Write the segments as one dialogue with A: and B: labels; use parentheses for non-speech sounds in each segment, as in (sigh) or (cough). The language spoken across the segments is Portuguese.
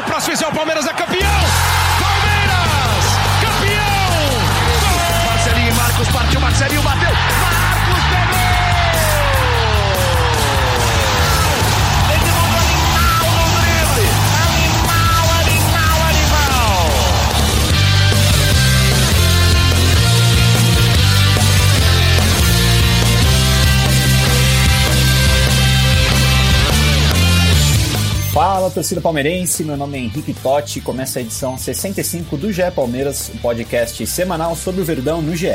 A: o próximo é o Palmeiras é campeão! Palmeiras! Campeão!
B: Marcelinho e Marcos partiu, Marcelinho bateu!
C: Fala, torcida palmeirense, meu nome é Henrique Totti começa a edição 65 do GE Palmeiras, um podcast semanal sobre o Verdão no GE.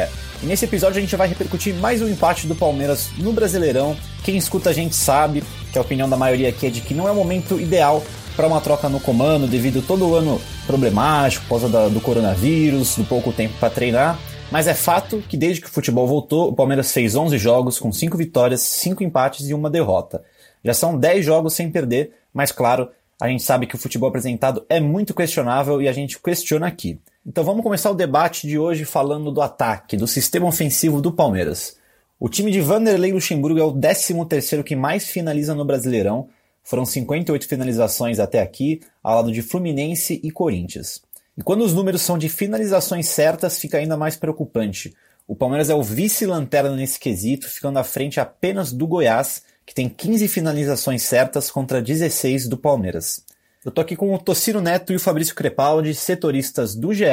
C: E nesse episódio a gente vai repercutir mais um empate do Palmeiras no Brasileirão. Quem escuta a gente sabe que a opinião da maioria aqui é de que não é o momento ideal para uma troca no comando devido todo o ano problemático por causa do coronavírus, do pouco tempo para treinar. Mas é fato que desde que o futebol voltou, o Palmeiras fez 11 jogos com 5 vitórias, 5 empates e uma derrota. Já são 10 jogos sem perder, mas claro, a gente sabe que o futebol apresentado é muito questionável e a gente questiona aqui. Então vamos começar o debate de hoje falando do ataque, do sistema ofensivo do Palmeiras. O time de Vanderlei Luxemburgo é o 13º que mais finaliza no Brasileirão. Foram 58 finalizações até aqui, ao lado de Fluminense e Corinthians. E quando os números são de finalizações certas, fica ainda mais preocupante. O Palmeiras é o vice-lanterna nesse quesito, ficando à frente apenas do Goiás, que tem 15 finalizações certas contra 16 do Palmeiras. Eu tô aqui com o Tociro Neto e o Fabrício Crepaldi, setoristas do GE,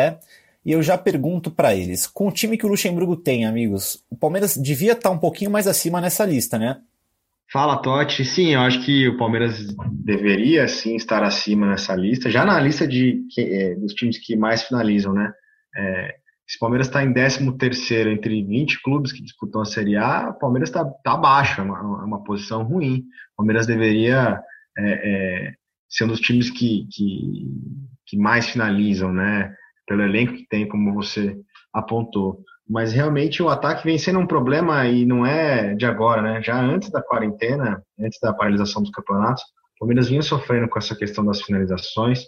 C: e eu já pergunto para eles, com o time que o Luxemburgo tem, amigos, o Palmeiras devia estar tá um pouquinho mais acima nessa lista, né?
D: Fala, Totti. Sim, eu acho que o Palmeiras deveria sim estar acima nessa lista, já na lista de, é, dos times que mais finalizam, né? É, se o Palmeiras está em 13 terceiro entre 20 clubes que disputam a Série A, o Palmeiras está tá abaixo, é uma, é uma, posição ruim. O Palmeiras deveria é, é, ser um dos times que, que, que mais finalizam, né? Pelo elenco que tem, como você apontou. Mas realmente o ataque vem sendo um problema e não é de agora, né? Já antes da quarentena, antes da paralisação dos campeonatos, o Palmeiras vinha sofrendo com essa questão das finalizações.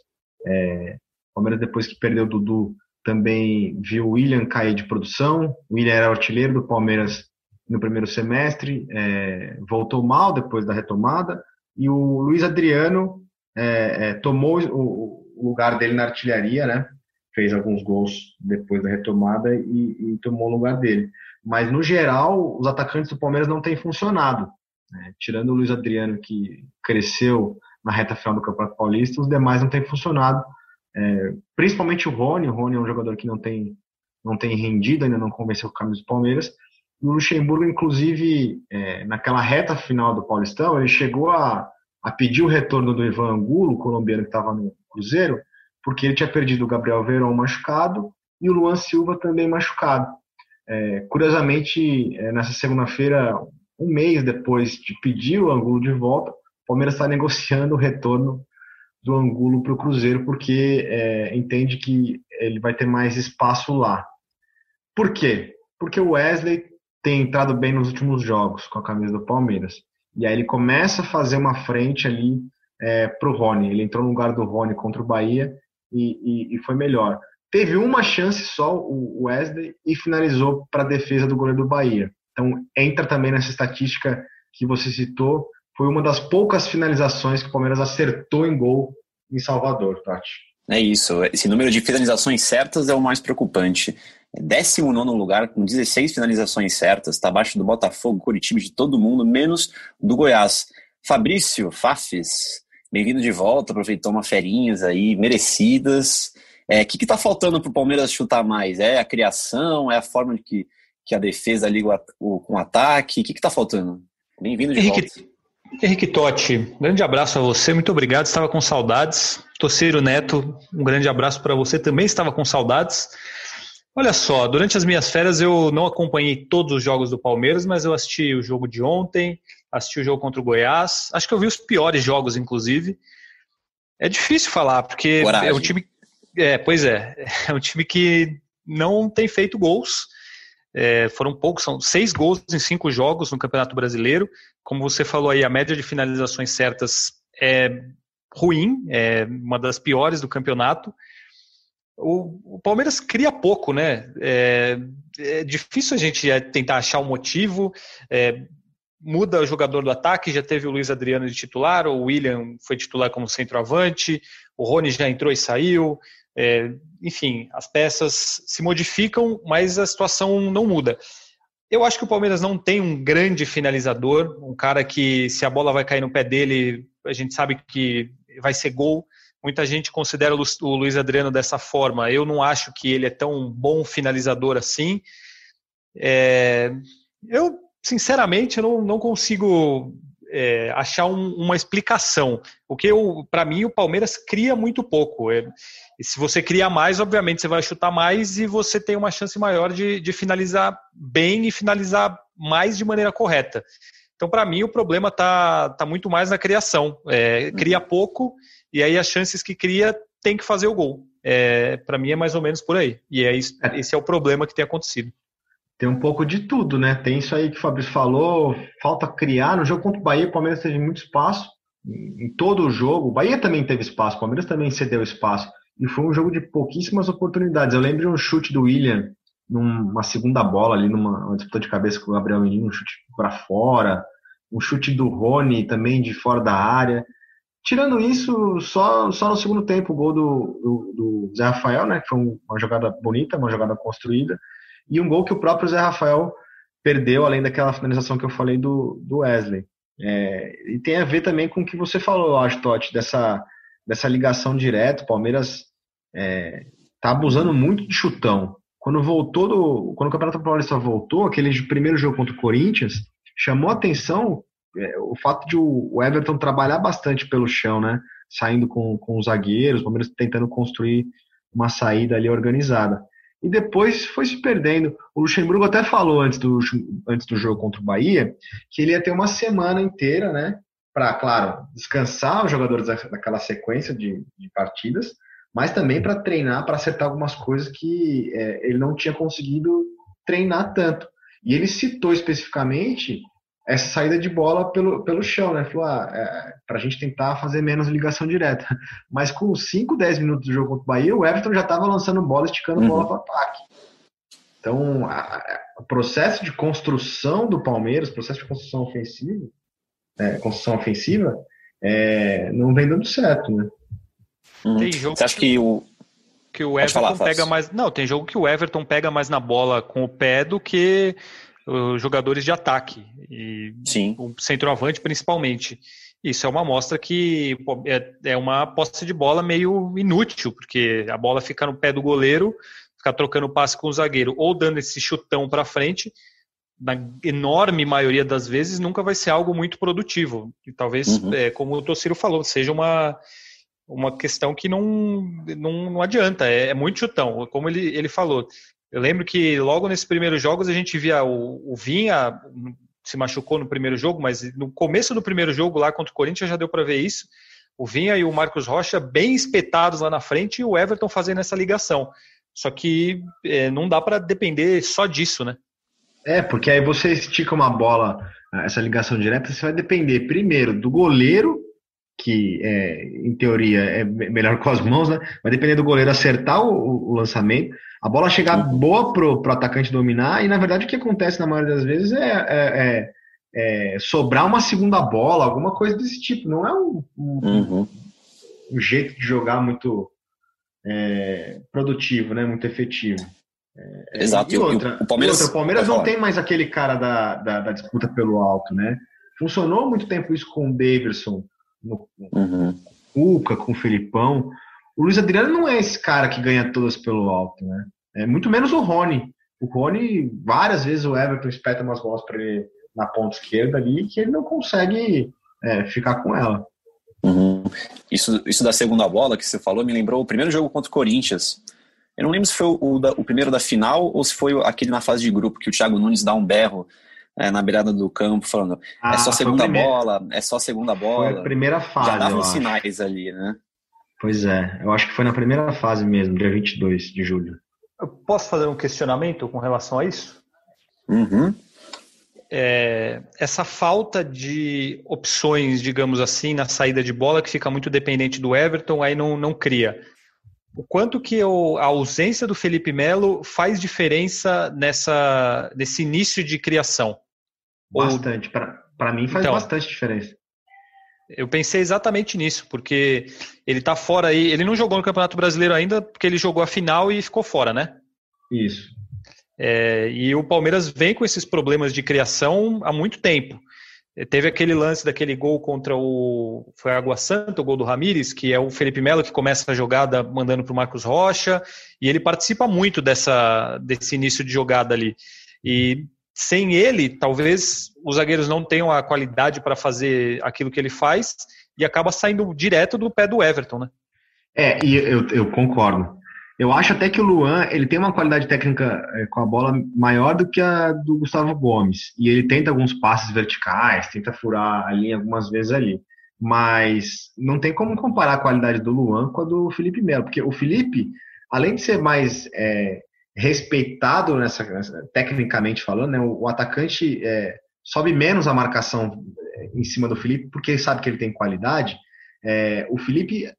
D: É, o Palmeiras, depois que perdeu o Dudu, também viu o William cair de produção. O William era artilheiro do Palmeiras no primeiro semestre, é, voltou mal depois da retomada. E o Luiz Adriano é, é, tomou o, o, lugar dele na artilharia, né? Fez alguns gols depois da retomada e, e, tomou o lugar dele. Mas, no geral, os atacantes do Palmeiras não têm funcionado. Né? Tirando o Luiz Adriano, que cresceu na reta final do Campeonato Paulista, os demais não têm funcionado. É, principalmente o Rony, o Rony é um jogador que não tem, não tem rendido, ainda não convenceu o caminho do Palmeiras. o Luxemburgo, inclusive, é, naquela reta final do Paulistão, ele chegou a, a pedir o retorno do Ivan Angulo, colombiano que estava no Cruzeiro, porque ele tinha perdido o Gabriel Verón machucado e o Luan Silva também machucado. É, curiosamente, é, nessa segunda-feira, um mês depois de pedir o Angulo de volta, o Palmeiras está negociando o retorno do Angulo para o Cruzeiro, porque é, entende que ele vai ter mais espaço lá. Por quê? Porque o Wesley tem entrado bem nos últimos jogos com a camisa do Palmeiras. E aí ele começa a fazer uma frente ali é, para o Rony. Ele entrou no lugar do Rony contra o Bahia e, e, e foi melhor. Teve uma chance só o Wesley e finalizou para a defesa do goleiro do Bahia. Então entra também nessa estatística que você citou foi uma das poucas finalizações que o Palmeiras acertou em gol em Salvador, Tati.
C: É isso. Esse número de finalizações certas é o mais preocupante. 19 lugar, com 16 finalizações certas, está abaixo do Botafogo, Curitiba, de todo mundo, menos do Goiás. Fabrício Fafes, bem-vindo de volta, aproveitou uma ferinhas aí, merecidas. O é, que está faltando para o Palmeiras chutar mais? É a criação? É a forma de que, que a defesa liga o, com o ataque? O que está faltando? Bem-vindo de Henrique, volta.
E: Henrique Totti, grande abraço a você, muito obrigado, estava com saudades. Toceiro Neto, um grande abraço para você, também estava com saudades. Olha só, durante as minhas férias eu não acompanhei todos os jogos do Palmeiras, mas eu assisti o jogo de ontem, assisti o jogo contra o Goiás, acho que eu vi os piores jogos, inclusive. É difícil falar, porque Coragem. é um time. É, pois é, é um time que não tem feito gols. É, foram poucos, são seis gols em cinco jogos no Campeonato Brasileiro. Como você falou aí, a média de finalizações certas é ruim, é uma das piores do campeonato. O, o Palmeiras cria pouco, né? É, é, difícil a gente tentar achar um motivo. É, muda o jogador do ataque, já teve o Luiz Adriano de titular, o William foi titular como centroavante, o Rony já entrou e saiu, é, enfim, as peças se modificam, mas a situação não muda. Eu acho que o Palmeiras não tem um grande finalizador, um cara que, se a bola vai cair no pé dele, a gente sabe que vai ser gol. Muita gente considera o Luiz Adriano dessa forma. Eu não acho que ele é tão bom finalizador assim. É, eu, sinceramente, não, não consigo é, achar um, uma explicação. Porque, para mim, o Palmeiras cria muito pouco. É, e se você cria mais, obviamente você vai chutar mais e você tem uma chance maior de, de finalizar bem e finalizar mais de maneira correta. Então, para mim, o problema está tá muito mais na criação. É, cria uhum. pouco e aí as chances que cria tem que fazer o gol. É, para mim é mais ou menos por aí. E é isso, é. esse é o problema que tem acontecido.
D: Tem um pouco de tudo, né? Tem isso aí que o Fabrício falou, falta criar. No jogo contra o Bahia, o Palmeiras teve muito espaço. Em todo o jogo, o Bahia também teve espaço, o Palmeiras também cedeu espaço. E foi um jogo de pouquíssimas oportunidades. Eu lembro de um chute do William numa segunda bola ali, numa disputa de cabeça com o Gabriel Menino, um chute para fora, um chute do Rony também de fora da área. Tirando isso, só, só no segundo tempo o gol do, do, do Zé Rafael, né, que foi uma jogada bonita, uma jogada construída, e um gol que o próprio Zé Rafael perdeu, além daquela finalização que eu falei do, do Wesley. É, e tem a ver também com o que você falou, acho, Totti, dessa, dessa ligação direta. O Palmeiras está é, tá abusando muito de chutão. Quando voltou do, quando o Campeonato Paulista voltou, aquele primeiro jogo contra o Corinthians, chamou atenção é, o fato de o Everton trabalhar bastante pelo chão, né? Saindo com, com os zagueiros, o Palmeiras tentando construir uma saída ali organizada. E depois foi se perdendo. O Luxemburgo até falou antes do, antes do jogo contra o Bahia que ele ia ter uma semana inteira, né? Para, claro, descansar os jogadores daquela sequência de, de partidas, mas também para treinar, para acertar algumas coisas que é, ele não tinha conseguido treinar tanto. E ele citou especificamente essa saída de bola pelo, pelo chão, né? Falou, ah, é, para a gente tentar fazer menos ligação direta. Mas com 5, 10 minutos do jogo contra o Bahia, o Everton já estava lançando bola, esticando uhum. bola para ataque. Então, o processo de construção do Palmeiras, processo de construção ofensiva, é, construção ofensiva, é, não vem dando certo, né?
E: Uhum. Tem jogo Você acha que o que o Everton falar, pega mais, não, tem jogo que o Everton pega mais na bola com o pé do que os jogadores de ataque e
C: Sim.
E: o centroavante principalmente. Isso é uma amostra que é, é uma posse de bola meio inútil, porque a bola fica no pé do goleiro, ficar trocando passe com o zagueiro ou dando esse chutão para frente, na enorme maioria das vezes nunca vai ser algo muito produtivo. E talvez, uhum. é, como o Tociro falou, seja uma uma questão que não, não, não adianta, é, é, muito chutão. Como ele, ele falou, eu lembro que logo nesses primeiros jogos a gente via o, o Vinha se machucou no primeiro jogo, mas no começo do primeiro jogo lá contra o Corinthians já deu para ver isso. O Vinha e o Marcos Rocha bem espetados lá na frente e o Everton fazendo essa ligação. Só que é, não dá para depender só disso, né?
D: É, porque aí você estica uma bola, essa ligação direta, você vai depender primeiro do goleiro que é, em teoria é melhor com as mãos, né? Vai depender do goleiro acertar o, o lançamento, a bola chegar boa pro, pro atacante dominar, e na verdade o que acontece na maioria das vezes é, é, é, é sobrar uma segunda bola, alguma coisa desse tipo. Não é um, um, uhum. um jeito de jogar muito é, produtivo, né? Muito efetivo.
C: É, Exato.
D: E outra, o Palmeiras, outra, o Palmeiras não tem mais aquele cara da, da, da, disputa pelo alto, né? Funcionou muito tempo isso com o Davidson, no, uhum. Cuca, com o Felipão. O Luiz Adriano não é esse cara que ganha todas pelo alto, né? É muito menos o Rony. O Rony, várias vezes o Everton espeta umas bolas para ele na ponta esquerda ali que ele não consegue é, ficar com ela.
C: Uhum. Isso, isso da segunda bola que você falou me lembrou o primeiro jogo contra o Corinthians. Eu não lembro se foi o, o, da, o primeiro da final ou se foi aquele na fase de grupo que o Thiago Nunes dá um berro é, na beirada do campo, falando: ah, é só segunda bola, é só segunda bola.
D: Foi a primeira fase.
C: Já dava uns sinais ali, né?
D: Pois é, eu acho que foi na primeira fase mesmo, dia 22 de julho.
E: Eu posso fazer um questionamento com relação a isso?
C: Uhum.
E: É, essa falta de opções, digamos assim, na saída de bola, que fica muito dependente do Everton, aí não, não cria. O quanto que o, a ausência do Felipe Melo faz diferença nessa, nesse início de criação?
D: Bastante. Ou... Para mim faz então, bastante diferença.
E: Eu pensei exatamente nisso, porque ele tá fora aí. Ele não jogou no Campeonato Brasileiro ainda, porque ele jogou a final e ficou fora, né?
D: Isso.
E: É, e o Palmeiras vem com esses problemas de criação há muito tempo. Teve aquele lance daquele gol contra o. Foi Água Santa, o gol do Ramires, que é o Felipe Melo que começa a jogada mandando para o Marcos Rocha, e ele participa muito dessa, desse início de jogada ali. E sem ele, talvez os zagueiros não tenham a qualidade para fazer aquilo que ele faz e acaba saindo direto do pé do Everton, né?
D: É, e eu, eu concordo. Eu acho até que o Luan ele tem uma qualidade técnica é, com a bola maior do que a do Gustavo Gomes. E ele tenta alguns passes verticais, tenta furar a linha algumas vezes ali. Mas não tem como comparar a qualidade do Luan com a do Felipe Melo, porque o Felipe, além de ser mais é, respeitado nessa, tecnicamente falando, né, o, o atacante é, sobe menos a marcação é, em cima do Felipe porque sabe que ele tem qualidade. É, o Felipe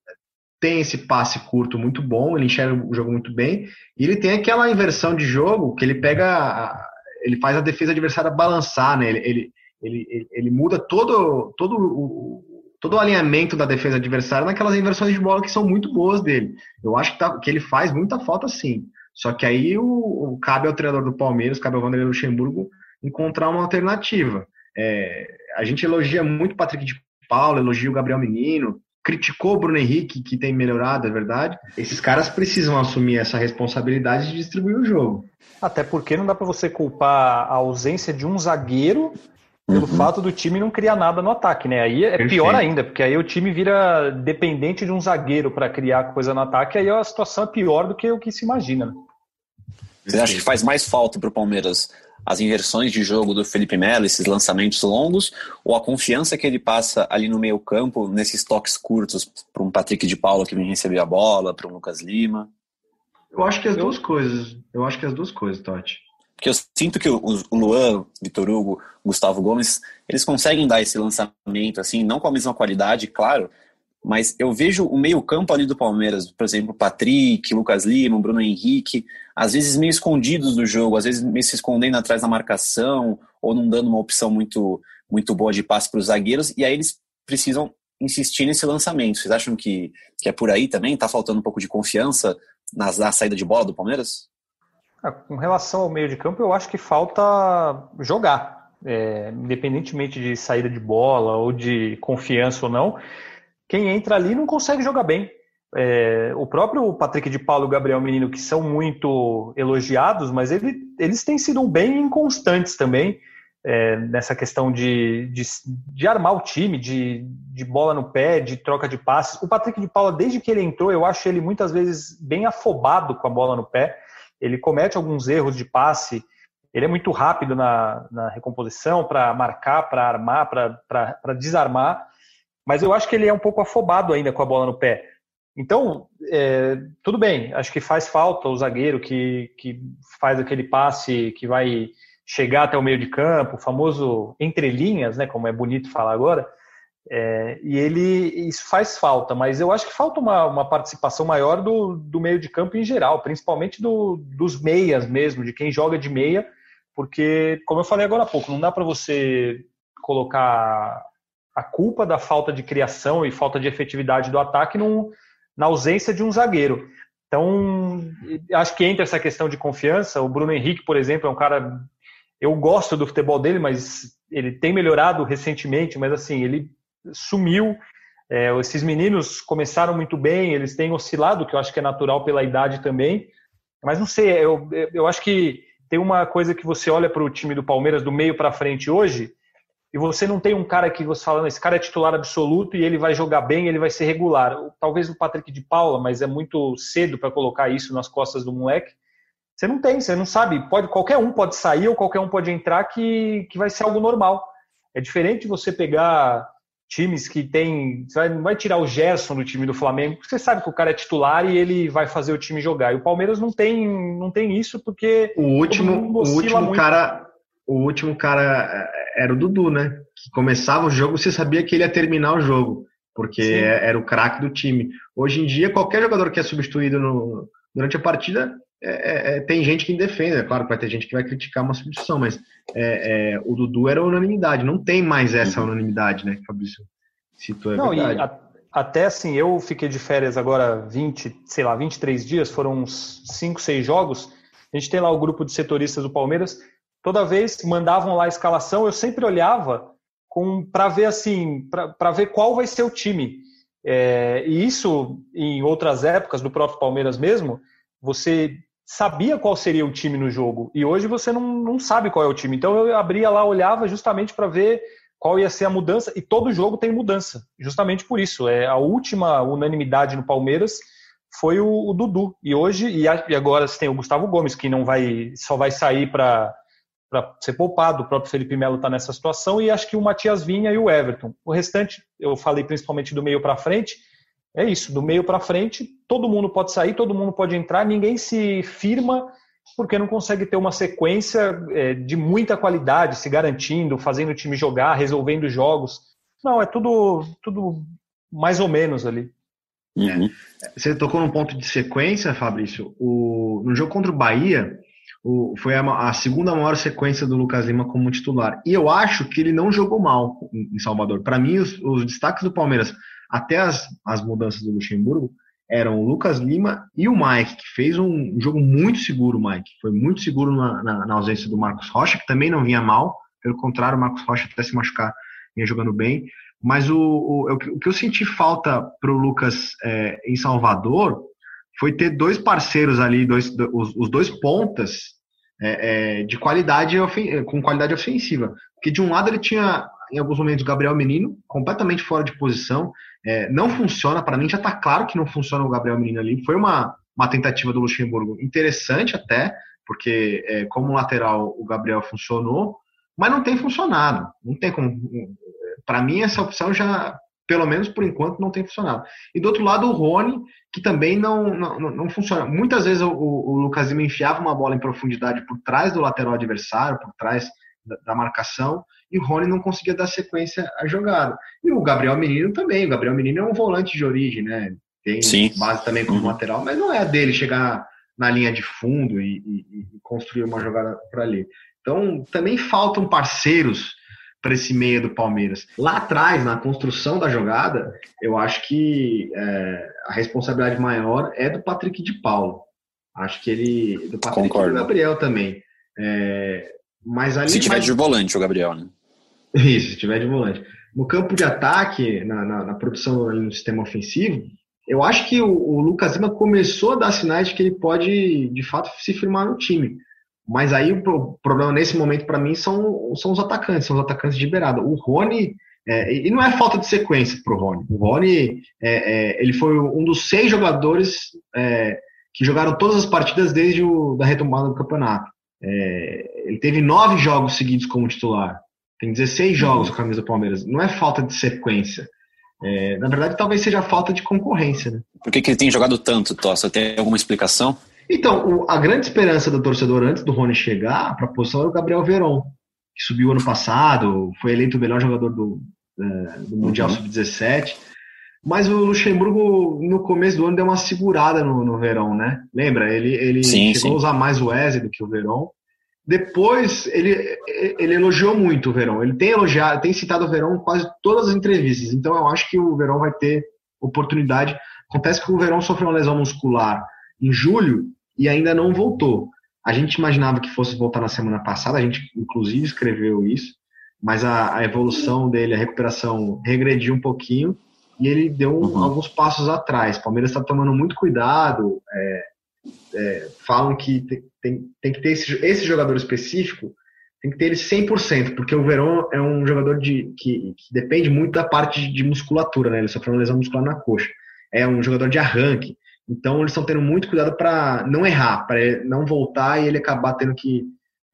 D: tem esse passe curto muito bom, ele enxerga o jogo muito bem, e ele tem aquela inversão de jogo que ele pega, ele faz a defesa adversária balançar, né? Ele, ele, ele, ele muda todo, todo o, todo o alinhamento da defesa adversária naquelas inversões de bola que são muito boas dele. Eu acho que, tá, que ele faz muita falta sim. Só que aí o, o cabe ao treinador do Palmeiras, cabe ao Vanderlei Luxemburgo encontrar uma alternativa. É, a gente elogia muito o Patrick de Paula, elogia o Gabriel Menino, criticou o Bruno Henrique, que tem melhorado, é verdade. Esses caras precisam assumir essa responsabilidade de distribuir o jogo.
E: Até porque não dá para você culpar a ausência de um zagueiro pelo uhum. fato do time não criar nada no ataque, né? Aí é Perfeito. pior ainda, porque aí o time vira dependente de um zagueiro para criar coisa no ataque, aí a situação é pior do que o que se imagina. Né?
C: Você acha que faz mais falta para o Palmeiras as inversões de jogo do Felipe Melo, esses lançamentos longos, ou a confiança que ele passa ali no meio campo, nesses toques curtos, para um Patrick de Paula que vem receber a bola, para um Lucas Lima?
D: Eu acho que as duas coisas. Eu acho que as duas coisas, Totti.
C: Porque eu sinto que o Luan, Vitor Hugo, Gustavo Gomes, eles conseguem dar esse lançamento, assim, não com a mesma qualidade, claro, mas eu vejo o meio-campo ali do Palmeiras, por exemplo, Patrick, Lucas Lima, Bruno Henrique, às vezes meio escondidos do jogo, às vezes meio se escondendo atrás da marcação, ou não dando uma opção muito, muito boa de passe para os zagueiros, e aí eles precisam insistir nesse lançamento. Vocês acham que, que é por aí também? Está faltando um pouco de confiança na, na saída de bola do Palmeiras?
E: Ah, com relação ao meio de campo, eu acho que falta jogar. É, independentemente de saída de bola ou de confiança ou não, quem entra ali não consegue jogar bem. É, o próprio Patrick de Paulo e o Gabriel Menino, que são muito elogiados, mas ele, eles têm sido bem inconstantes também é, nessa questão de, de, de, armar o time, de, de bola no pé, de troca de passes. O Patrick de Paula, desde que ele entrou, eu acho ele muitas vezes bem afobado com a bola no pé. Ele comete alguns erros de passe. Ele é muito rápido na, na recomposição para marcar, para armar, para desarmar mas eu acho que ele é um pouco afobado ainda com a bola no pé. Então, é, tudo bem, acho que faz falta o zagueiro que, que faz aquele passe que vai chegar até o meio de campo, o famoso entre linhas, né, como é bonito falar agora, é, e ele isso faz falta, mas eu acho que falta uma, uma participação maior do, do meio de campo em geral, principalmente do, dos meias mesmo, de quem joga de meia, porque, como eu falei agora há pouco, não dá para você colocar a culpa da falta de criação e falta de efetividade do ataque num, na ausência de um zagueiro. Então, acho que entra essa questão de confiança. O Bruno Henrique, por exemplo, é um cara. Eu gosto do futebol dele, mas ele tem melhorado recentemente, mas assim, ele sumiu. É, esses meninos começaram muito bem, eles têm oscilado, que eu acho que é natural pela idade também. Mas não sei, eu, eu acho que tem uma coisa que você olha para o time do Palmeiras do meio para frente hoje, e você não tem um cara que você fala, esse cara é titular absoluto e ele vai jogar bem, ele vai ser regular. Talvez o Patrick de Paula, mas é muito cedo para colocar isso nas costas do moleque. Você não tem, você não sabe. Pode, qualquer um pode sair ou qualquer um pode entrar que, que vai ser algo normal. É diferente você pegar times que tem. Você não vai tirar o Gerson do time do Flamengo, porque você sabe que o cara é titular e ele vai fazer o time jogar. E o Palmeiras não tem, não tem isso, porque.
D: O último, o último cara. O último cara era o Dudu, né? Que começava o jogo, você sabia que ele ia terminar o jogo, porque Sim. É, era o craque do time. Hoje em dia, qualquer jogador que é substituído no, durante a partida, é, é, é, tem gente que defende. É claro que vai ter gente que vai criticar uma substituição, mas é, é, o Dudu era unanimidade. Não tem mais essa uhum. unanimidade, né, Fabrício?
E: Se tu é Não, verdade. E a, até assim, eu fiquei de férias agora 20, sei lá, 23 dias, foram uns 5, 6 jogos. A gente tem lá o grupo de setoristas do Palmeiras. Toda vez mandavam lá a escalação, eu sempre olhava para ver assim, para ver qual vai ser o time. É, e isso, em outras épocas, do próprio Palmeiras mesmo, você sabia qual seria o time no jogo. E hoje você não, não sabe qual é o time. Então eu abria lá, olhava justamente para ver qual ia ser a mudança. E todo jogo tem mudança, justamente por isso. É A última unanimidade no Palmeiras foi o, o Dudu. E hoje, e agora você tem o Gustavo Gomes, que não vai, só vai sair para para ser poupado. O próprio Felipe Melo está nessa situação e acho que o Matias Vinha e o Everton. O restante, eu falei principalmente do meio para frente, é isso, do meio para frente, todo mundo pode sair, todo mundo pode entrar, ninguém se firma porque não consegue ter uma sequência é, de muita qualidade, se garantindo, fazendo o time jogar, resolvendo jogos. Não, é tudo, tudo mais ou menos ali.
D: Uhum. Você tocou num ponto de sequência, Fabrício. O, no jogo contra o Bahia, o, foi a, a, segunda maior sequência do Lucas Lima como titular. E eu acho que ele não jogou mal em, Salvador. Para mim, os, os, destaques do Palmeiras, até as, as mudanças do Luxemburgo, eram o Lucas Lima e o Mike, que fez um jogo muito seguro, Mike. Foi muito seguro na, na, na ausência do Marcos Rocha, que também não vinha mal. Pelo contrário, o Marcos Rocha até se machucar, vinha jogando bem. Mas o, o, o que eu senti falta para o Lucas é, em Salvador foi ter dois parceiros ali, dois, os, os dois pontas é, é, de qualidade com qualidade ofensiva. Porque de um lado ele tinha, em alguns momentos, o Gabriel Menino, completamente fora de posição. É, não funciona, para mim já está claro que não funciona o Gabriel Menino ali. Foi uma, uma tentativa do Luxemburgo interessante até, porque é, como lateral o Gabriel funcionou, mas não tem funcionado. Não tem como. Para mim, essa opção já pelo menos por enquanto, não tem funcionado. E do outro lado, o Rony, que também não, não, não funciona. Muitas vezes o, o, Lucas Lima enfiava uma bola em profundidade por trás do lateral adversário, por trás da, marcação, e o Rony não conseguia dar sequência à jogada. E o Gabriel Menino também. O Gabriel Menino é um volante de origem, né? Tem Sim. base também como uhum. lateral, mas não é dele chegar na linha de fundo e, e, e construir uma jogada por ali. Então, também faltam parceiros para esse meia do Palmeiras. Lá atrás, na construção da jogada, eu acho que é, a responsabilidade maior é do Patrick de Paulo. Acho que ele. Do Patrick Concordo. e do Gabriel também. É, mas ali,
C: se tiver de volante, o Gabriel, né?
D: Isso, se tiver de volante. No campo de ataque, na, na, na produção no sistema ofensivo, eu acho que o, o Lucas Lima começou a dar sinais de que ele pode, de fato, se firmar no time. Mas aí o problema nesse momento para mim são, são os atacantes, são os atacantes de beirada. O Rony, é, e não é falta de sequência para o Rony. O Rony, é, é, ele foi um dos seis jogadores é, que jogaram todas as partidas desde o, da retomada do campeonato. É, ele teve nove jogos seguidos como titular. Tem 16 jogos com a camisa do Palmeiras. Não é falta de sequência. É, na verdade, talvez seja falta de concorrência. Né?
C: Por que, que ele tem jogado tanto, Tossa? Tem alguma explicação?
D: Então, o, a grande esperança do torcedor antes do Rony chegar para a posição era o Gabriel Veron, que subiu ano passado, foi eleito o melhor jogador do, é, do Mundial uhum. Sub-17. Mas o Luxemburgo, no começo do ano, deu uma segurada no, no Verão, né? Lembra? Ele, ele sim, chegou sim. a usar mais o Wesley do que o Verão. Depois, ele, ele elogiou muito o Verão. Ele tem elogiado, tem citado o Verão em quase todas as entrevistas. Então, eu acho que o Verão vai ter oportunidade. Acontece que o Verão sofreu uma lesão muscular em julho e ainda não voltou. A gente imaginava que fosse voltar na semana passada, a gente inclusive escreveu isso, mas a, a evolução dele, a recuperação regrediu um pouquinho e ele deu uhum. alguns passos atrás. O Palmeiras está tomando muito cuidado, é, é, falam que tem, tem, tem, que ter esse, esse jogador específico, tem que ter ele 100%, porque o Verão é um jogador de, que, que depende muito da parte de, de musculatura, né? ele sofreu uma lesão muscular na coxa. É um jogador de arranque, então eles estão tendo muito cuidado para não errar, para não voltar e ele acabar tendo que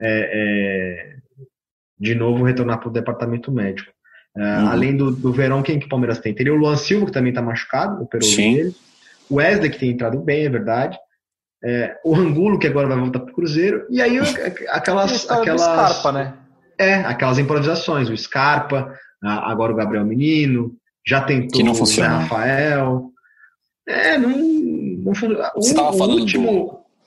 D: é, é, de novo retornar para o departamento médico. É, uhum. Além do, do Verão, quem que o Palmeiras tem? Teria o Luan Silva, que também está machucado, operou Sim. dele. O Wesley, que tem entrado bem, é verdade. É, o Angulo, que agora vai voltar para o Cruzeiro. E aí (laughs) aquelas. aquelas
E: Scarpa, né?
D: É, aquelas improvisações. O Scarpa, agora o Gabriel Menino, já tentou
C: que não funciona.
D: o Rafael. É, não, não funciona. O, falando o último,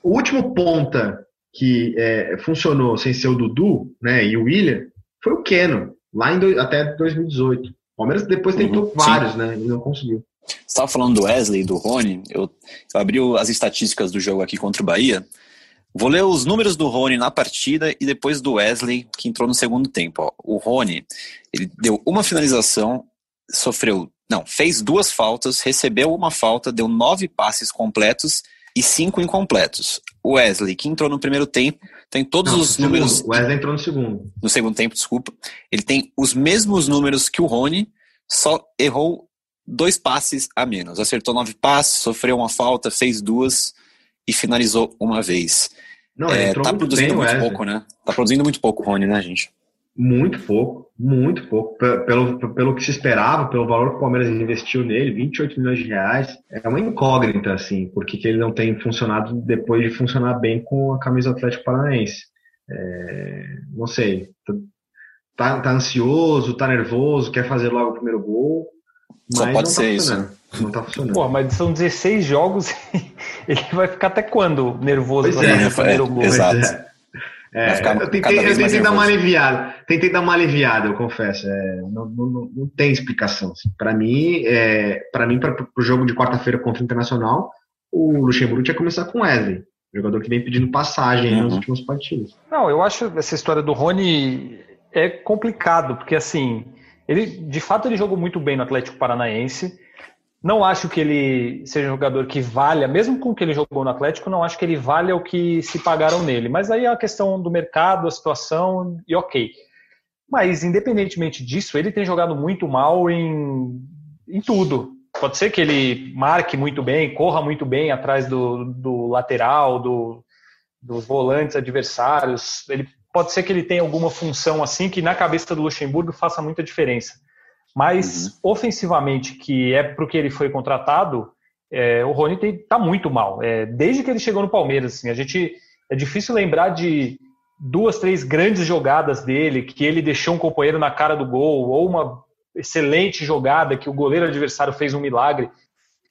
D: do... o último ponta que é, funcionou sem ser o Dudu, né, e o William, foi o Keno, lá em do, até 2018. O Palmeiras depois tentou uhum, vários, sim. né? E não conseguiu.
C: Você estava falando do Wesley e do Rony. Eu, eu abri as estatísticas do jogo aqui contra o Bahia. Vou ler os números do Rony na partida e depois do Wesley, que entrou no segundo tempo. Ó. O Rony, ele deu uma finalização, sofreu, não, fez duas faltas, recebeu uma falta, deu nove passes completos e cinco incompletos. O Wesley, que entrou no primeiro tempo, tem todos não, os números.
D: O Wesley entrou no segundo.
C: No segundo tempo, desculpa. Ele tem os mesmos números que o Rony, só errou dois passes a menos. Acertou nove passes, sofreu uma falta, fez duas e finalizou uma vez. Não, é, tá produzindo muito Wesley. pouco, né? Tá produzindo muito pouco o Rony, né, gente?
D: Muito pouco, muito pouco. Pelo, pelo que se esperava, pelo valor que o Palmeiras investiu nele, 28 milhões de reais, é uma incógnita, assim, porque ele não tem funcionado depois de funcionar bem com a camisa Atlético Paranaense. É, não sei, tá, tá ansioso, tá nervoso, quer fazer logo o primeiro gol,
C: Só pode tá ser isso, né?
D: Não tá funcionando.
E: Pô, mas são 16 jogos (laughs) ele vai ficar até quando nervoso
C: pois é, o primeiro é, gol? Exato. É.
D: Eu tentei, eu tentei dar uma aliviada, tentei dar uma aliviada, eu confesso. É, não, não, não, tem explicação. Assim. Para mim, é, para mim, para o jogo de quarta-feira contra o Internacional, o Luxemburgo tinha que começar com Wesley, jogador que vem pedindo passagem uhum. nos últimos partidos.
E: Não, eu acho essa história do Rony é complicado, porque assim, ele de fato ele jogou muito bem no Atlético Paranaense. Não acho que ele seja um jogador que valha, mesmo com o que ele jogou no Atlético, não acho que ele valha o que se pagaram nele. Mas aí é a questão do mercado, a situação, e ok. Mas, independentemente disso, ele tem jogado muito mal em, em tudo. Pode ser que ele marque muito bem, corra muito bem atrás do, do lateral, do, dos volantes adversários. Ele pode ser que ele tenha alguma função assim que na cabeça do Luxemburgo faça muita diferença. Mas uhum. ofensivamente, que é para o que ele foi contratado, é, o Rony está muito mal. É, desde que ele chegou no Palmeiras, assim, a gente é difícil lembrar de duas, três grandes jogadas dele, que ele deixou um companheiro na cara do gol, ou uma excelente jogada que o goleiro adversário fez um milagre.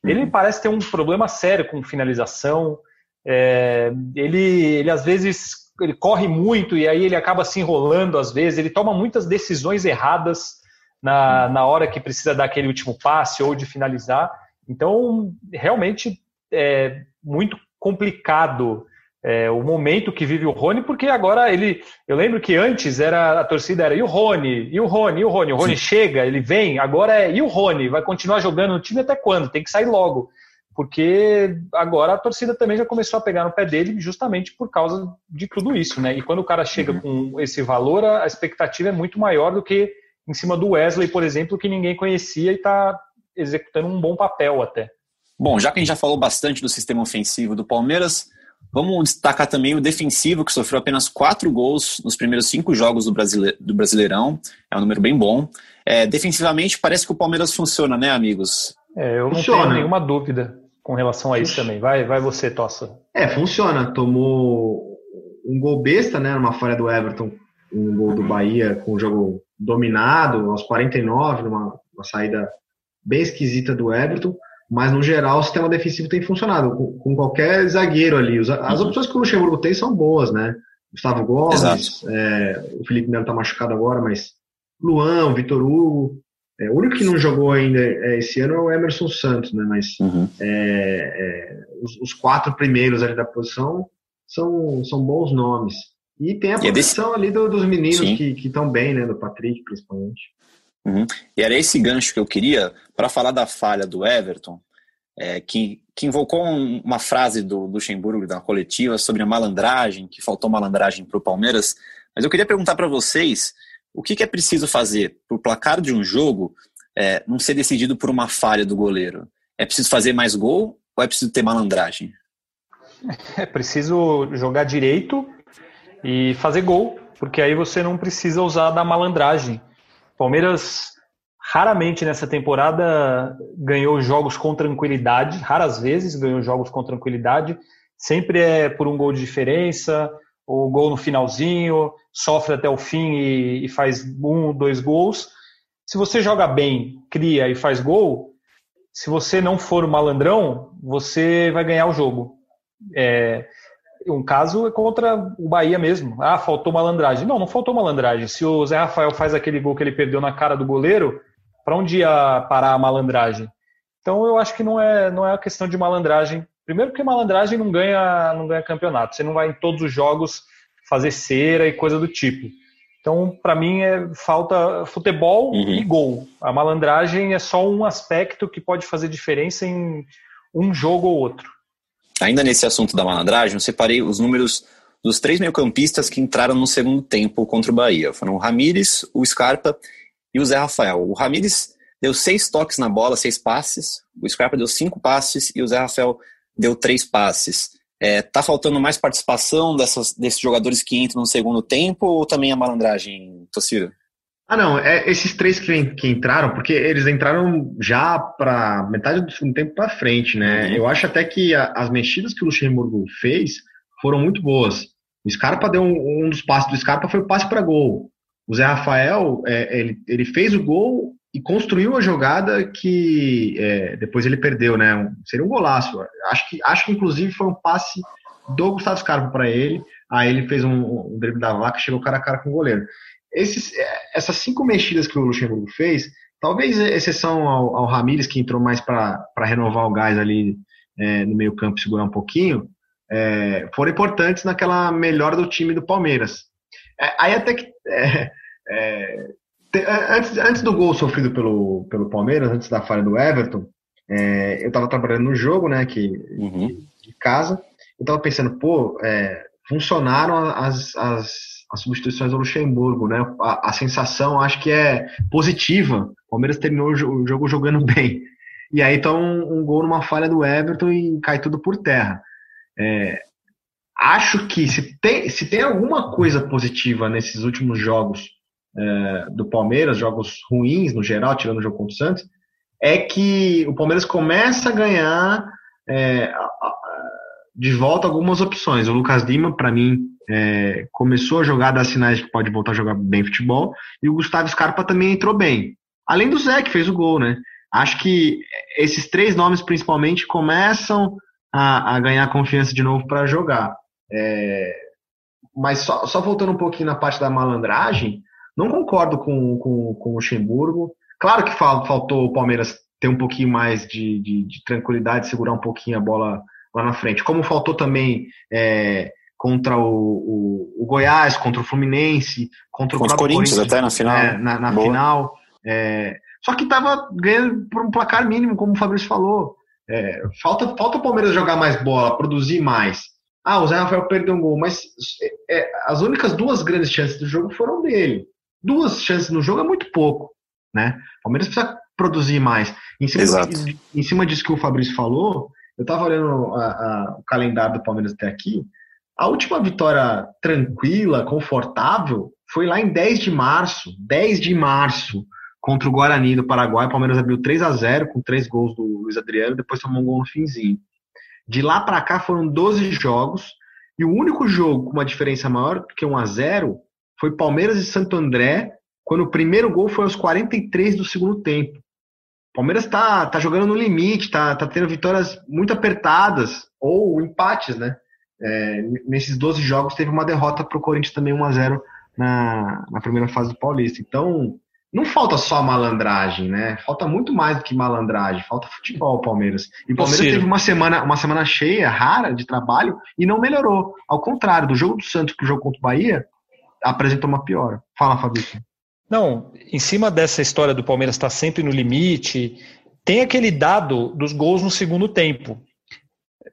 E: Uhum. Ele parece ter um problema sério com finalização. É, ele, ele às vezes ele corre muito e aí ele acaba se enrolando às vezes. Ele toma muitas decisões erradas na, na hora que precisa dar aquele último passe ou de finalizar. Então, realmente é muito complicado é, o momento que vive o Rony, porque agora ele. Eu lembro que antes era a torcida era e o Rony, e o Rony, e o Rony. O Rony Sim. chega, ele vem, agora é e o Rony? Vai continuar jogando no time até quando? Tem que sair logo. Porque agora a torcida também já começou a pegar no pé dele justamente por causa de tudo isso, né? E quando o cara chega uhum. com esse valor, a expectativa é muito maior do que em cima do Wesley, por exemplo, que ninguém conhecia e está executando um bom papel até.
C: Bom, já que a gente já falou bastante do sistema ofensivo do Palmeiras, vamos destacar também o defensivo, que sofreu apenas quatro gols nos primeiros cinco jogos do, Brasile... do Brasileirão. É um número bem bom. É, defensivamente, parece que o Palmeiras funciona, né, amigos?
E: É, eu não funciona. tenho nenhuma dúvida com relação a isso também. Vai, vai você, Tossa.
D: É, funciona. Tomou um gol besta, né, numa falha do Everton, um gol do Bahia com o jogo dominado aos 49, numa, uma saída bem esquisita do Everton, mas no geral o sistema defensivo tem funcionado com, com qualquer zagueiro ali. As uhum. opções que o Luxemburgo tem são boas, né? Gustavo Gomes, é, o Felipe Melo tá machucado agora, mas Luan, Vitor Hugo. É, o único que não jogou ainda é, esse ano é o Emerson Santos, né? Mas uhum. é, é, os, os, quatro primeiros ali da posição são, são bons nomes. E tem a proteção desse... ali do, dos meninos Sim. que estão bem, né? Do Patrick, principalmente.
C: Uhum. E era esse gancho que eu queria para falar da falha do Everton, é, que, que invocou um, uma frase do Luxemburgo da coletiva sobre a malandragem, que faltou malandragem para o Palmeiras. Mas eu queria perguntar para vocês o que, que, é preciso fazer para o placar de um jogo é, não ser decidido por uma falha do goleiro? É preciso fazer mais gol ou é preciso ter malandragem? (laughs)
E: É preciso jogar direito e fazer gol, porque aí você não precisa usar da malandragem. Palmeiras raramente nessa temporada ganhou jogos com tranquilidade, raras vezes ganhou jogos com tranquilidade, sempre é por um gol de diferença, ou gol no finalzinho, sofre até o fim e, e faz um, dois gols. Se você joga bem, cria e faz gol, se você não for o malandrão, você vai ganhar o jogo. É, um caso é contra o Bahia mesmo. Ah, faltou malandragem. Não, não faltou malandragem. Se o Zé Rafael faz aquele gol que ele perdeu na cara do goleiro, para onde ia parar a malandragem? Então eu acho que não é, não é a questão de malandragem. Primeiro porque malandragem não ganha, não ganha campeonato. Você não vai em todos os jogos fazer cera e coisa do tipo. Então, para mim, é falta futebol uhum. e gol. A malandragem é só um aspecto que pode fazer diferença em um jogo ou outro.
C: Ainda nesse assunto da malandragem, eu separei os números dos três meio-campistas que entraram no segundo tempo contra o Bahia. Foram o Ramires, o Scarpa e o Zé Rafael. O Ramires deu seis toques na bola, seis passes. O Scarpa deu cinco passes e o Zé Rafael deu três passes. É, tá faltando mais participação dessas, desses jogadores que entram no segundo tempo ou também a malandragem, Tociro?
D: Ah, não, é esses três que, que entraram, porque eles entraram já para metade do segundo tempo para frente, né? Uhum. Eu acho até que a, as mexidas que o Luxemburgo fez foram muito boas. O Scarpa deu um, um dos passes do Scarpa foi o passe para gol. O Zé Rafael, é, ele, ele fez o gol e construiu a jogada que é, depois ele perdeu, né? Seria um golaço. Acho que, acho que inclusive foi um passe do Gustavo Scarpa para ele. Aí ele fez um, um drible da vaca, chegou cara a cara com o goleiro. Esses, é, essas cinco mexidas que o Luxemburgo fez, talvez exceção ao, ao Ramires, que entrou mais para renovar o gás ali é, no meio campo, segurar um pouquinho, é, foram importantes naquela melhora do time do Palmeiras. É, aí até que. É, é, antes, antes do gol sofrido pelo, pelo Palmeiras, antes da falha do Everton, é, eu estava trabalhando no jogo, né, que, uhum. de casa, eu estava pensando, pô, funcionaram as, as, as, substituições do Luxemburgo, né? A, a, sensação acho que é positiva. O Palmeiras terminou o jogo jogando (laughs) bem. E aí toma um, um, gol numa falha do Everton e cai tudo por terra. É, acho que se tem, se tem alguma coisa positiva nesses últimos jogos é, do Palmeiras, jogos ruins no geral, tirando o jogo contra o Santos, é que o Palmeiras começa a ganhar é, de volta algumas opções. O Lucas Lima, para mim, é, começou a jogar, dar sinais que pode voltar a jogar bem futebol, e o Gustavo Scarpa também entrou bem. Além do Zé, que fez o gol, né? Acho que esses três nomes, principalmente, começam a, a ganhar confiança de novo para jogar. É, mas só, só, voltando um pouquinho na parte da malandragem, não concordo com, com, com o Luxemburgo. Claro que faltou o Palmeiras ter um pouquinho mais de, de, de, tranquilidade, segurar um pouquinho a bola lá na frente. Como faltou também é, contra o, o, o, Goiás, contra o Fluminense, contra,
C: contra o Corinthians, Corinthians, até na final.
D: É, na, na final. É, só que estava ganhando por um placar mínimo, como o Fabrício falou. É, falta, falta o Palmeiras jogar mais bola, produzir mais. Ah, o Zé Rafael perdeu um gol, mas é, as únicas duas grandes chances do jogo foram dele. Duas chances no jogo é muito pouco, né? O Palmeiras precisa produzir mais. Em cima, Exato. em cima disso que o Fabrício falou, eu estava olhando a, a, o calendário do Palmeiras até aqui. A última vitória tranquila, confortável, foi lá em 10 de março. 10 de março contra o Guarani do Paraguai. O Palmeiras abriu 3 a 0 com três gols do Luiz Adriano, depois tomou um gol no finzinho. De lá para cá foram 12 jogos e o único jogo com uma diferença maior que 1 a 0 foi Palmeiras e Santo André, quando o primeiro gol foi aos 43 do segundo tempo. O Palmeiras está tá jogando no limite, está tá tendo vitórias muito apertadas ou empates, né? É, nesses 12 jogos teve uma derrota para o Corinthians também 1 a 0 na, na primeira fase do Paulista. Então, não falta só malandragem, né? Falta muito mais do que malandragem, falta futebol, Palmeiras. E o Palmeiras teve uma semana, uma semana cheia, rara de trabalho e não melhorou. Ao contrário, do jogo do Santos para o jogo contra o Bahia, apresentou uma piora. Fala, Fabrício.
E: Não, em cima dessa história do Palmeiras estar sempre no limite, tem aquele dado dos gols no segundo tempo.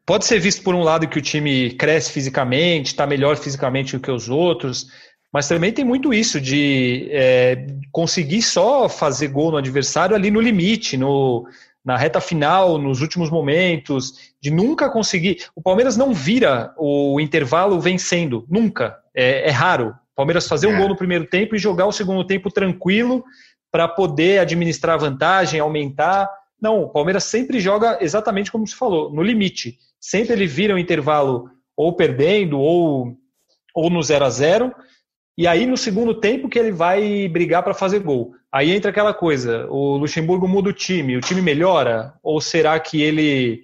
E: Pode ser visto por um lado que o time cresce fisicamente, está melhor fisicamente do que os outros, mas também tem muito isso de é, conseguir só fazer gol no adversário ali no limite, no, na reta final, nos últimos momentos, de nunca conseguir. O Palmeiras não vira o intervalo vencendo, nunca. É, é raro. O Palmeiras fazer um é. gol no primeiro tempo e jogar o segundo tempo tranquilo para poder administrar vantagem, aumentar. Não, o Palmeiras sempre joga exatamente como se falou, no limite. Sempre ele vira o intervalo ou perdendo ou, ou no 0 a 0 e aí no segundo tempo que ele vai brigar para fazer gol. Aí entra aquela coisa, o Luxemburgo muda o time, o time melhora? Ou será que ele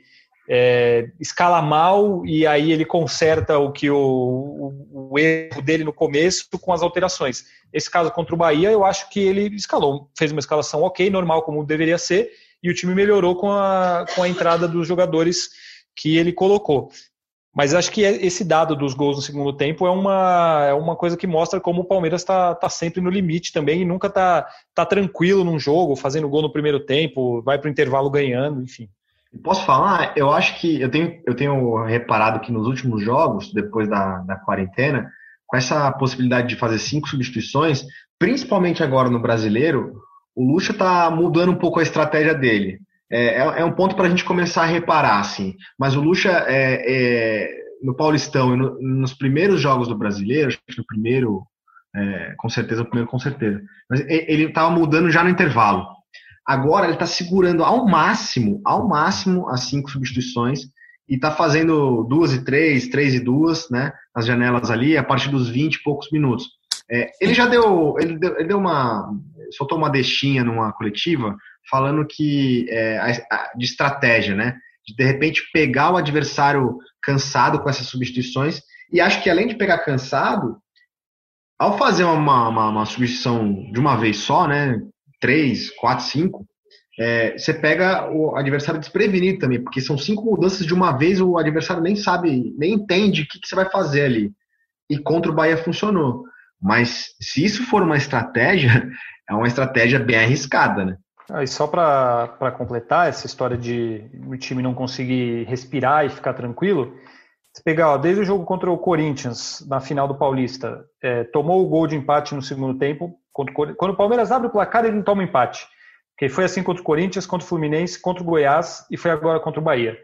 E: é, escala mal e aí ele conserta o que o, o, o, erro dele no começo com as alterações. Esse caso contra o Bahia, eu acho que ele escalou, fez uma escalação ok, normal como deveria ser, e o time melhorou com a, com a entrada dos jogadores que ele colocou. Mas acho que esse dado dos gols no segundo tempo é uma, é uma coisa que mostra como o Palmeiras está tá sempre no limite também e nunca está tá tranquilo num jogo, fazendo gol no primeiro tempo, vai para o intervalo ganhando, enfim.
D: Posso falar? Eu acho que eu tenho, eu tenho reparado que nos últimos jogos, depois da, da quarentena, com essa possibilidade de fazer cinco substituições, principalmente agora no brasileiro, o Lucha está mudando um pouco a estratégia dele. É, é, é um ponto para a gente começar a reparar, assim. Mas o Lucha, é, é, no Paulistão e no, nos primeiros jogos do brasileiro, acho que no primeiro, é, com certeza, no primeiro com certeza, mas ele estava mudando já no intervalo. Agora ele está segurando ao máximo, ao máximo, as cinco substituições e está fazendo duas e três, três e duas, né, nas janelas ali, a partir dos 20 e poucos minutos. É, ele já deu ele, deu, ele deu uma, soltou uma deixinha numa coletiva falando que é, de estratégia, né, de de repente pegar o adversário cansado com essas substituições e acho que além de pegar cansado, ao fazer uma, uma, uma substituição de uma vez só, né, três, quatro, cinco, é, você pega o adversário desprevenido também, porque são cinco mudanças de uma vez, o adversário nem sabe, nem entende o que, que você vai fazer ali. E contra o Bahia funcionou. Mas se isso for uma estratégia, é uma estratégia bem arriscada, né?
E: Ah, e só para completar essa história de o time não conseguir respirar e ficar tranquilo, se pegar, ó, desde o jogo contra o Corinthians, na final do Paulista, é, tomou o gol de empate no segundo tempo, quando o Palmeiras abre o placar, ele não toma empate. Porque foi assim contra o Corinthians, contra o Fluminense, contra o Goiás e foi agora contra o Bahia.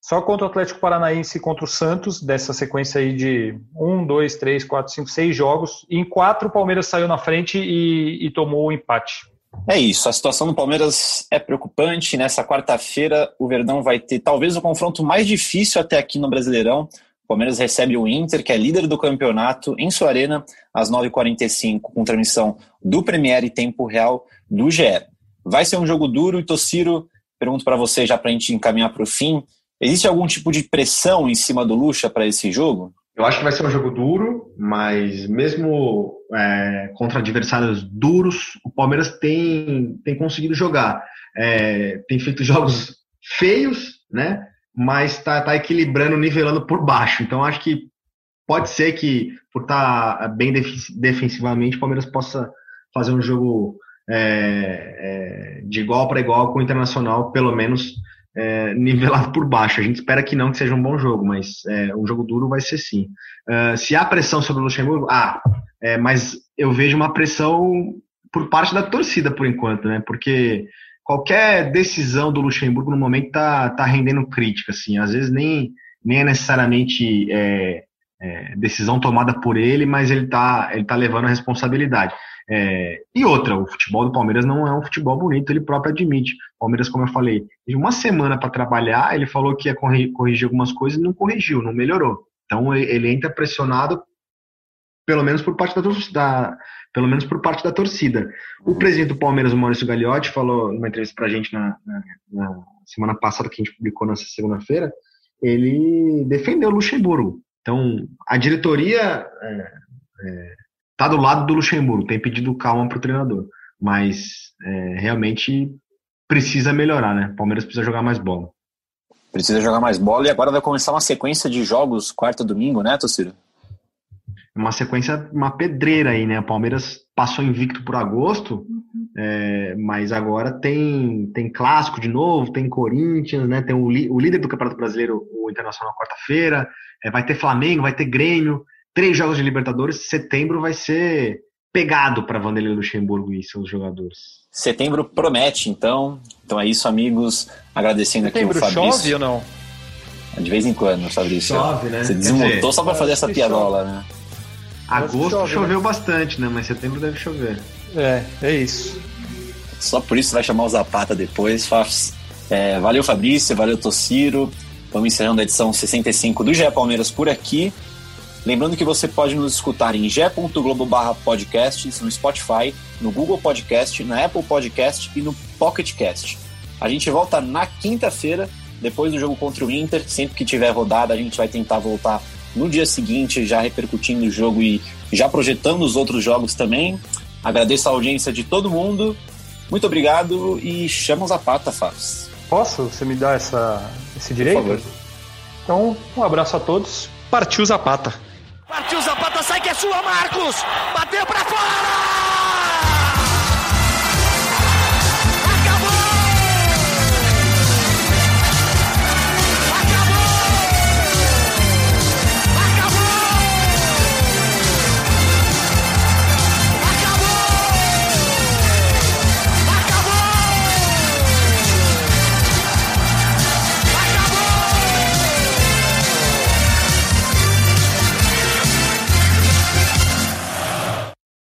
E: Só contra o Atlético Paranaense e contra o Santos, dessa sequência aí de um, dois, três, quatro, cinco, seis jogos. Em quatro, o Palmeiras saiu na frente e, e tomou o empate.
C: É isso, a situação do Palmeiras é preocupante. Nessa quarta-feira, o Verdão vai ter talvez o confronto mais difícil até aqui no Brasileirão. O Palmeiras recebe o Inter, que é líder do campeonato, em sua arena, às 9h45, com transmissão do Premier e tempo real do GE. Vai ser um jogo duro e Tociro, pergunto para você já para a gente encaminhar para o fim, existe algum tipo de pressão em cima do Lucha para esse jogo?
D: Eu acho que vai ser um jogo duro, mas mesmo é, contra adversários duros, o Palmeiras tem, tem conseguido jogar. É, tem feito (laughs) jogos feios, né? mas está tá equilibrando, nivelando por baixo. Então acho que pode ser que, por estar tá bem defensivamente, o Palmeiras possa fazer um jogo é, é, de igual para igual com o Internacional, pelo menos é, nivelado por baixo. A gente espera que não, que seja um bom jogo, mas é, um jogo duro vai ser sim. Uh, se há pressão sobre o Luxemburgo, ah, é, mas eu vejo uma pressão por parte da torcida por enquanto, né? Porque qualquer decisão do Luxemburgo no momento tá, tá rendendo crítica, assim, às vezes nem, nem é necessariamente é, é, decisão tomada por ele, mas ele tá, ele tá levando a responsabilidade. É, e outra, o futebol do Palmeiras não é um futebol bonito, ele próprio admite. O Palmeiras, como eu falei, teve uma semana para trabalhar, ele falou que ia corrigir algumas coisas e não corrigiu, não melhorou. Então ele entra pressionado pelo menos por parte da, da, pelo menos por parte da torcida. O presidente do Palmeiras, o Maurício Gagliotti, falou numa entrevista para a gente na, na, na, semana passada, que a gente publicou nessa segunda-feira, ele defendeu o Luxemburgo. Então, a diretoria está é, é, tá do lado do Luxemburgo, tem pedido calma para o treinador, mas é, realmente precisa melhorar, né? O Palmeiras precisa jogar mais bola.
C: Precisa jogar mais bola e agora vai começar uma sequência de jogos quarta domingo, né, Tociro?
D: uma sequência, uma pedreira aí, né? O Palmeiras passou invicto por agosto, uhum. É, mas agora tem tem clássico de novo, tem Corinthians, né? Tem o, o líder do Campeonato Brasileiro, o Internacional, quarta-feira. É, vai ter Flamengo, vai ter Grêmio, três jogos de Libertadores. Setembro vai ser pegado para Vanderlei Luxemburgo e seus jogadores.
C: Setembro promete, então. Então é isso, amigos. Agradecendo Setembro aqui o Fabrício.
E: chove ou não?
C: De vez em quando, Fabrício.
D: Chove, né?
C: Você desmontou só para fazer essa piadola, né?
D: Agosto chove, choveu né? bastante, né? Mas setembro deve chover.
E: É, é isso.
C: Só por isso vai chamar o Zapata depois. É, valeu, Fabrício, valeu, Tociro. Vamos encerrando a edição 65 do GE Palmeiras por aqui. Lembrando que você pode nos escutar em ge.globo podcasts, no Spotify, no Google Podcast, na Apple Podcast e no Pocket Cast. A gente volta na quinta-feira depois do jogo contra o Inter. Sempre que tiver rodada, a gente vai tentar voltar no dia seguinte, já repercutindo o jogo e já projetando os outros jogos também. Agradeço a audiência de todo mundo. Muito obrigado e chamamos a pata, Fábio.
E: Posso? Você me dá essa, esse direito? Por favor. Então, um abraço a todos. Partiu Zapata.
B: Partiu Zapata, sai que é sua, Marcos! Bateu para fora!